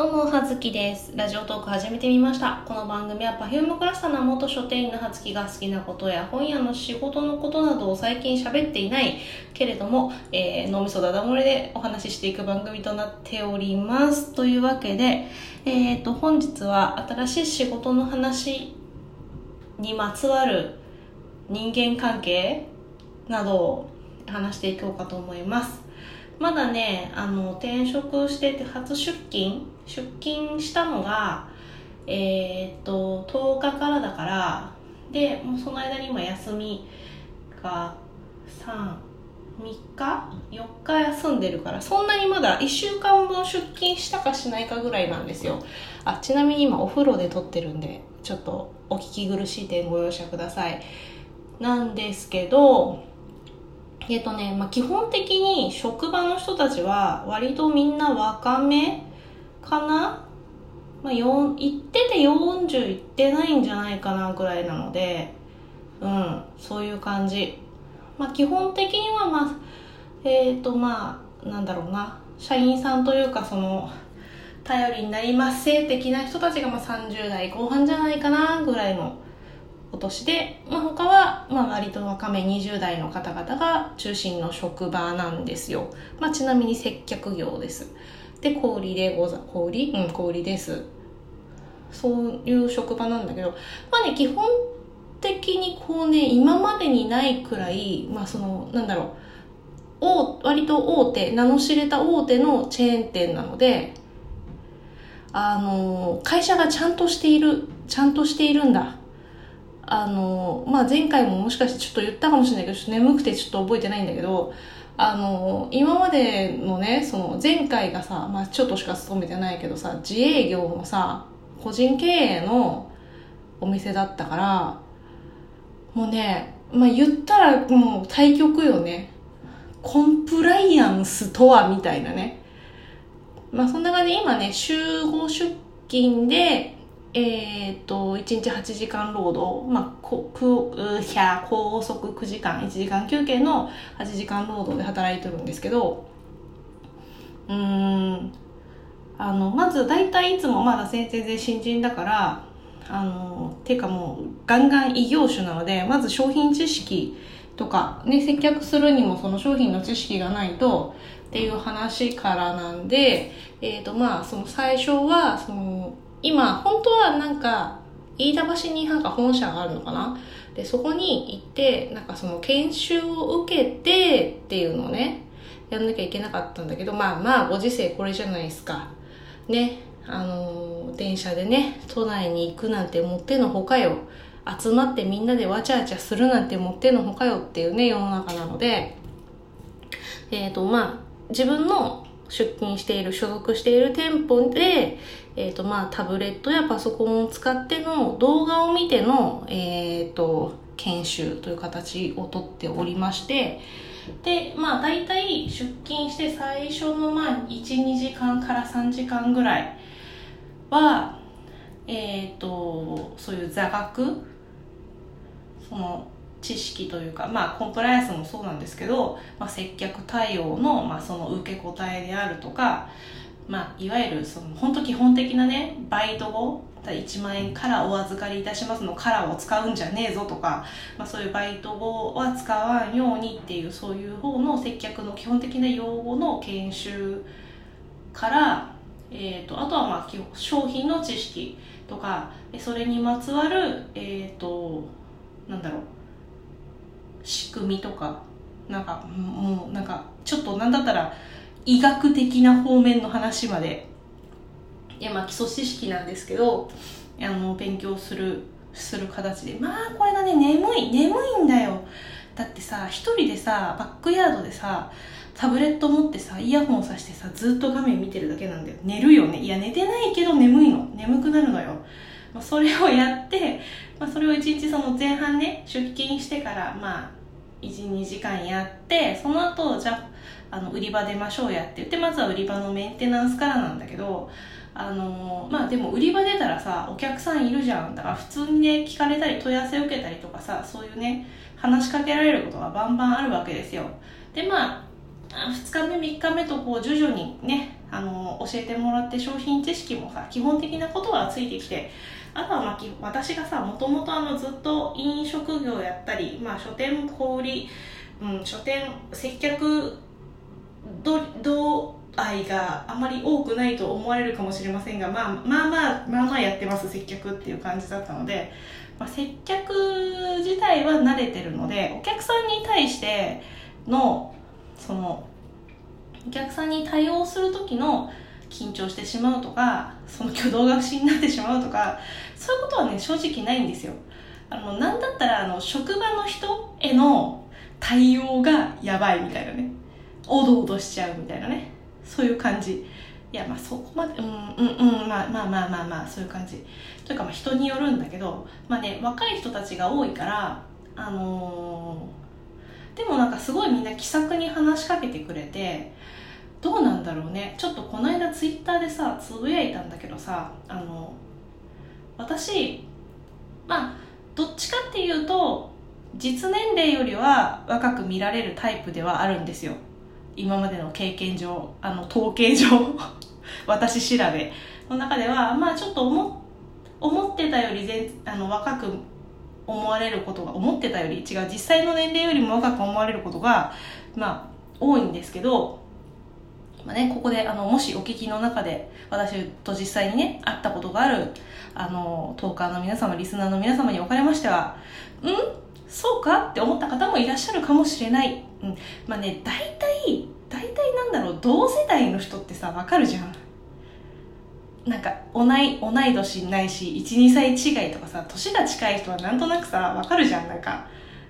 どうも、はずきです。ラジオトーク始めてみました。この番組は Perfume クラスターの元書店員のはつきが好きなことや本屋の仕事のことなどを最近喋っていないけれども、えー脳みそだだ漏れでお話ししていく番組となっております。というわけで、えっ、と、本日は新しい仕事の話にまつわる人間関係などを話していこうかと思います。まだね、あの、転職してて初出勤？出勤したのが、えーっと、10日からだから、で、もうその間に今休みが3、3日 ?4 日休んでるから、そんなにまだ1週間分出勤したかしないかぐらいなんですよ。あ、ちなみに今お風呂で撮ってるんで、ちょっとお聞き苦しい点ご容赦ください。なんですけど、えっとね、まあ、基本的に職場の人たちは割とみんな若めかな、まあ、よん行ってて40行ってないんじゃないかなぐらいなので、うん、そういう感じ。まあ、基本的にはまあ、えっ、とまあ、なんだろうな、社員さんというかその、頼りになりますせ的な人たちがまあ30代後半じゃないかなぐらいのお年で、まあ、他は、まあ、割と若め20代の方々が中心の職場なんですよ。まあ、ちなみに接客業です。で、小売でござ、小売？うん、小売です。そういう職場なんだけど、まあね、基本的にこうね、今までにないくらい、まあその、なんだろう、大割と大手、名の知れた大手のチェーン店なので、あの、会社がちゃんとしている、ちゃんとしているんだ。あの、まあ、前回ももしかしてちょっと言ったかもしれないけど、ちょっと眠くてちょっと覚えてないんだけど、あの、今までのね、その前回がさ、まあ、ちょっとしか勤めてないけどさ、自営業のさ、個人経営のお店だったから、もうね、まあ、言ったらもう対局よね。コンプライアンスとはみたいなね。まあ、そんな感じで今ね、週5出勤で、えっ、と、1日8時間労働、まあ、こくうひゃ高速9時間、1時間休憩の8時間労働で働いてるんですけど、うん、あの、まず大体いつもまだ全然新人だから、あの、ていうかもうガンガン異業種なので、まず商品知識とか、ね、接客するにもその商品の知識がないと、っていう話からなんで、えっ、と、まあ、その最初は、その、今、本当はなんか、飯田橋になんか本社があるのかな？で、そこに行って、なんかその研修を受けてっていうのをね、やんなきゃいけなかったんだけど、まあまあ、ご時世これじゃないですか。ね、あのー電車でね、都内に行くなんてもってのほかよ。集まってみんなでわちゃわちゃするなんてもってのほかよっていうね、世の中なので、えっ、と、まあ、自分の出勤している、所属している店舗で、えっ、と、まあ、タブレットやパソコンを使っての動画を見ての、えっ、と、研修という形をとっておりまして、で、まあ、大体出勤して最初の、まあ、1、2時間から3時間ぐらいは、えっ、と、そういう座学、その、知識というか、まあ、コンプライアンスもそうなんですけど、まあ、接客対応の、まあ、その受け答えであるとか、まあ、いわゆるその本当基本的なねバイト後1万円からお預かりいたしますのからを使うんじゃねえぞとか、まあ、そういうバイト後は使わんようにっていうそういう方の接客の基本的な用語の研修から、えー、とあとはまあ商品の知識とかそれにまつわる、えー、となんだろう仕組みとかなんかもうなんかちょっとなんだったら医学的な方面の話まで。いやまあ基礎知識なんですけどあの勉強するする形で。まあこれがね眠い眠いんだよ。だってさ一人でさバックヤードでさタブレット持ってさイヤホンさしてさずっと画面見てるだけなんだよ。寝るよね。いや寝てないけど眠いの。眠くなるのよ。まあ、それをやって、まあ、それを一日その前半ね出勤してからまあ12時間やってその後じゃああの売り場出ましょうやって言ってまずは売り場のメンテナンスからなんだけどあのまあでも売り場出たらさお客さんいるじゃん。だから普通にね聞かれたり問い合わせ受けたりとかさそういうね話しかけられることがバンバンあるわけですよ。でまあ2日目3日目とこう徐々にねあの教えてもらって商品知識もさ基本的なことはついてきてあとはまあ私がさもともとずっと飲食業やったり、まあ、書店小売、うん、書店接客度合があまり多くないと思われるかもしれませんが、まあ、まあまあまあまあやってます接客っていう感じだったので、まあ、接客自体は慣れてるのでお客さんに対してのそのお客さんに対応する時の緊張してしまうとかその挙動が不審になってしまうとかそういうことはね正直ないんですよ。あのなんだったらあの職場の人への対応がやばいみたいなね。おどおどしちゃうみたいなね。そういう感じ。いやまあそこまでうんうんうんまあまあまあまあまあそういう感じ。というかまあ人によるんだけどまあね若い人たちが多いからあのー、でもなんかすごいみんな気さくに話しかけてくれてどうなんだろうね。ちょっとこの間ツイッターでさつぶやいたんだけどさあの私まあどっちかっていうと実年齢よりは若く見られるタイプではあるんですよ。今までの経験上あの統計上 私調べ。の中ではまあちょっと思思ってたより全あの若く思われることが思ってたより違う実際の年齢よりも若く思われることがまあ多いんですけどまあね、ここであのもしお聞きの中で私と実際にね会ったことがあるあのトーカーの皆様リスナーの皆様におかれましてはん？そうかって思った方もいらっしゃるかもしれない、うん、まあね大体大体なんだろう。同世代の人ってさわかるじゃん。なんか同い同い年ないし12歳違いとかさ年が近い人はなんとなくさわかるじゃん。なんか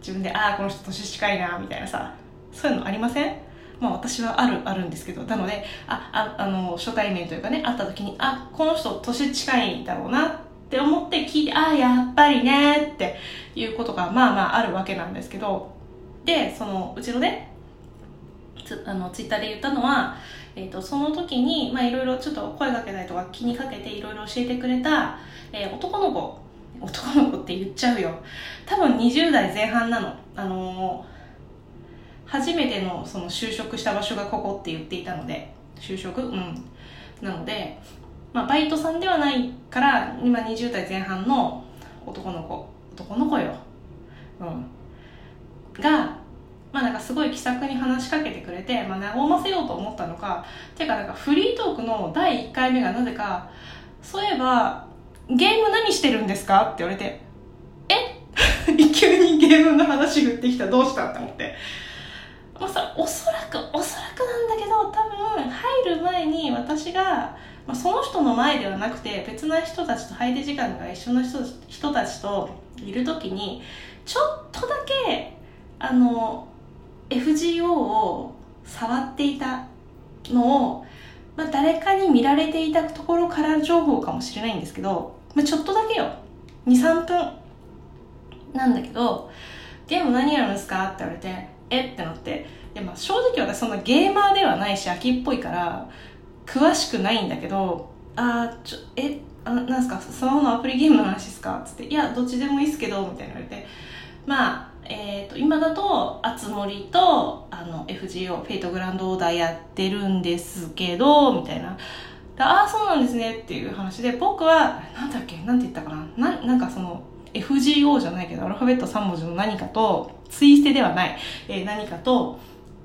自分でああこの人年近いなみたいなさ。そういうのありません？まあ私はあるあるんですけど。なのであああの初対面というかね会った時にあこの人年近いだろうなって思って聞いてああやっぱりねっていうことがまあまああるわけなんですけどでそのうちのねつあのツイッターで言ったのは、えーと、その時にいろいろちょっと声かけたりとか気にかけていろいろ教えてくれた、えー、男の子男の子って言っちゃうよ。多分20代前半なの。あのー初めてのその就職した場所がここって言っていたので就職？うん。なので、まあ、バイトさんではないから今20代前半の男の子男の子よ。うん。がまあなんかすごい気さくに話しかけてくれて、まあ、和ませようと思ったのかていうかなんかフリートークの第1回目がなぜかそういえばゲーム何してるんですか？って言われてえ？急にゲームの話振ってきた。どうしたって思って。まあ、さおそらくおそらくなんだけど多分入る前に私が、まあ、その人の前ではなくて別な人たちと入り時間が一緒の人人たちといる時にちょっとだけあの FGO を触っていたのを、まあ、誰かに見られていたところから情報かもしれないんですけど、まあ、ちょっとだけよ。23分なんだけどゲーム何やるんですか？って言われてえ？ってなって。で、まあ、正直私そんなゲーマーではないし秋っぽいから詳しくないんだけどあちょえあなんすか？スマホのアプリゲームの話ですか？つっていやどっちでもいいっすけどみたいな言われて。まあえーと、今だとあつ森とあの FGO フェイトグランドオーダーやってるんですけどみたいな。ああそうなんですねっていう話で僕はなんだっけ？なんて言ったかな？ななんかその FGO じゃないけどアルファベット3文字の何かとツイステではない、えー、何かと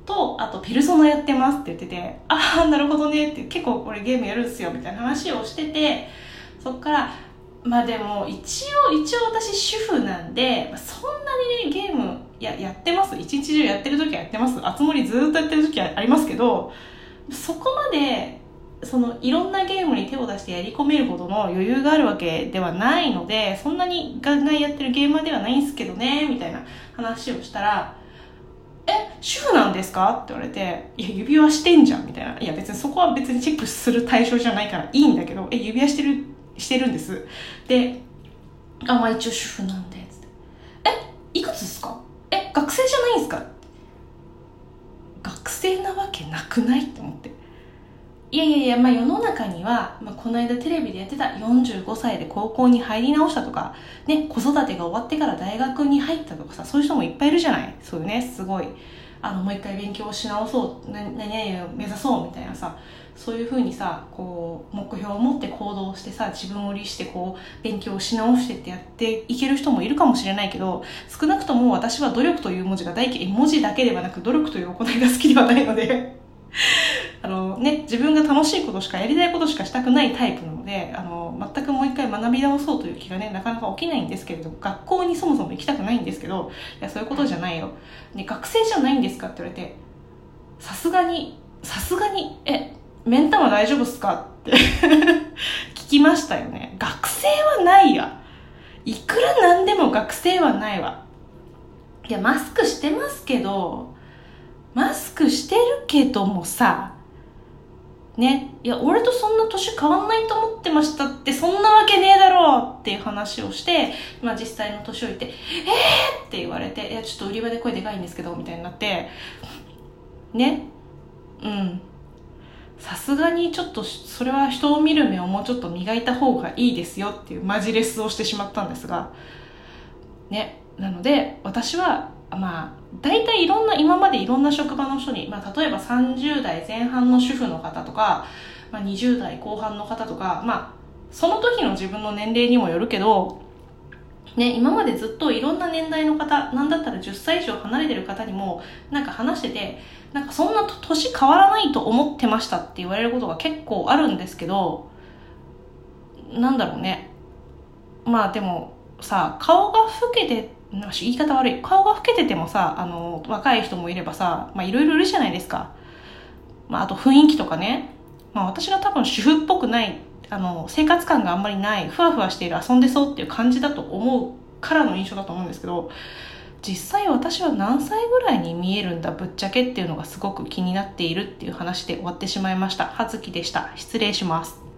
とあとペルソナやってますって言っててああなるほどねって結構これゲームやるんすよみたいな話をしててそっからまあでも一応一応私主婦なんでそんなにねゲームややってます。一日中やってる時はやってます。あつ森ずっとやってる時はありますけどそこまでそのいろんなゲームに手を出してやり込めるほどの余裕があるわけではないのでそんなにガンガンやってるゲーマーではないんすけどねみたいな話をしたら「主婦なんですか?」って言われて「いや指輪してんじゃん」みたいな「いや別にそこは別にチェックする対象じゃないからいいんだけどえ指輪してるしてるんです」で「あまあ一応主婦なんで」つって「えいくつですかえ学生じゃないんですか?」学生なわけなくない？って思って。いやいやいや、まあ、世の中には、まあ、この間テレビでやってた45歳で高校に入り直したとか、ね、子育てが終わってから大学に入ったとかさ、そういう人もいっぱいいるじゃない？そういうね、すごい、あの、もう一回勉強し直そう、何々を目指そうみたいなさ、そういうふうにさこう目標を持って行動してさ自分を律してこう勉強し直してってやっていける人もいるかもしれないけど少なくとも私は努力という文字が大嫌い文字だけではなく努力という行いが好きではないので。あのね、自分が楽しいことしかやりたいことしかしたくないタイプなのであの全くもう一回学び直そうという気がねなかなか起きないんですけれど学校にそもそも行きたくないんですけどいやそういうことじゃないよ、ね、学生じゃないんですかって言われてさすがにさすがにえ目ん玉大丈夫っすか？って 聞きましたよね。学生はないやいくらなんでも学生はないわ。いやマスクしてますけどマスクしてるけどもさね。いや俺とそんな年変わんないと思ってましたってそんなわけねえだろうっていう話をして、まあ、実際の年を言って「えー!」って言われて「いやちょっと売り場で声でかいんですけど」みたいになってね。うん。さすがにちょっとそれは人を見る目をもうちょっと磨いた方がいいですよっていうマジレスをしてしまったんですがね。なので私はまあ大体いろんな今までいろんな職場の人に、まあ、例えば30代前半の主婦の方とか、まあ、20代後半の方とかまあその時の自分の年齢にもよるけどね、今までずっといろんな年代の方、なんだったら10歳以上離れてる方にも、なんか話してて、なんかそんな年変わらないと思ってましたって言われることが結構あるんですけど、なんだろうね。まあでもさ、顔が老けて、言い方悪い。顔が老けててもさ、あの、若い人もいればさ、いろいろいるじゃないですか。まああと雰囲気とかね。まあ私が多分主婦っぽくないあの生活感があんまりないふわふわしている遊んでそうっていう感じだと思うからの印象だと思うんですけど実際私は何歳ぐらいに見えるんだぶっちゃけっていうのがすごく気になっているっていう話で終わってしまいました葉月でした失礼します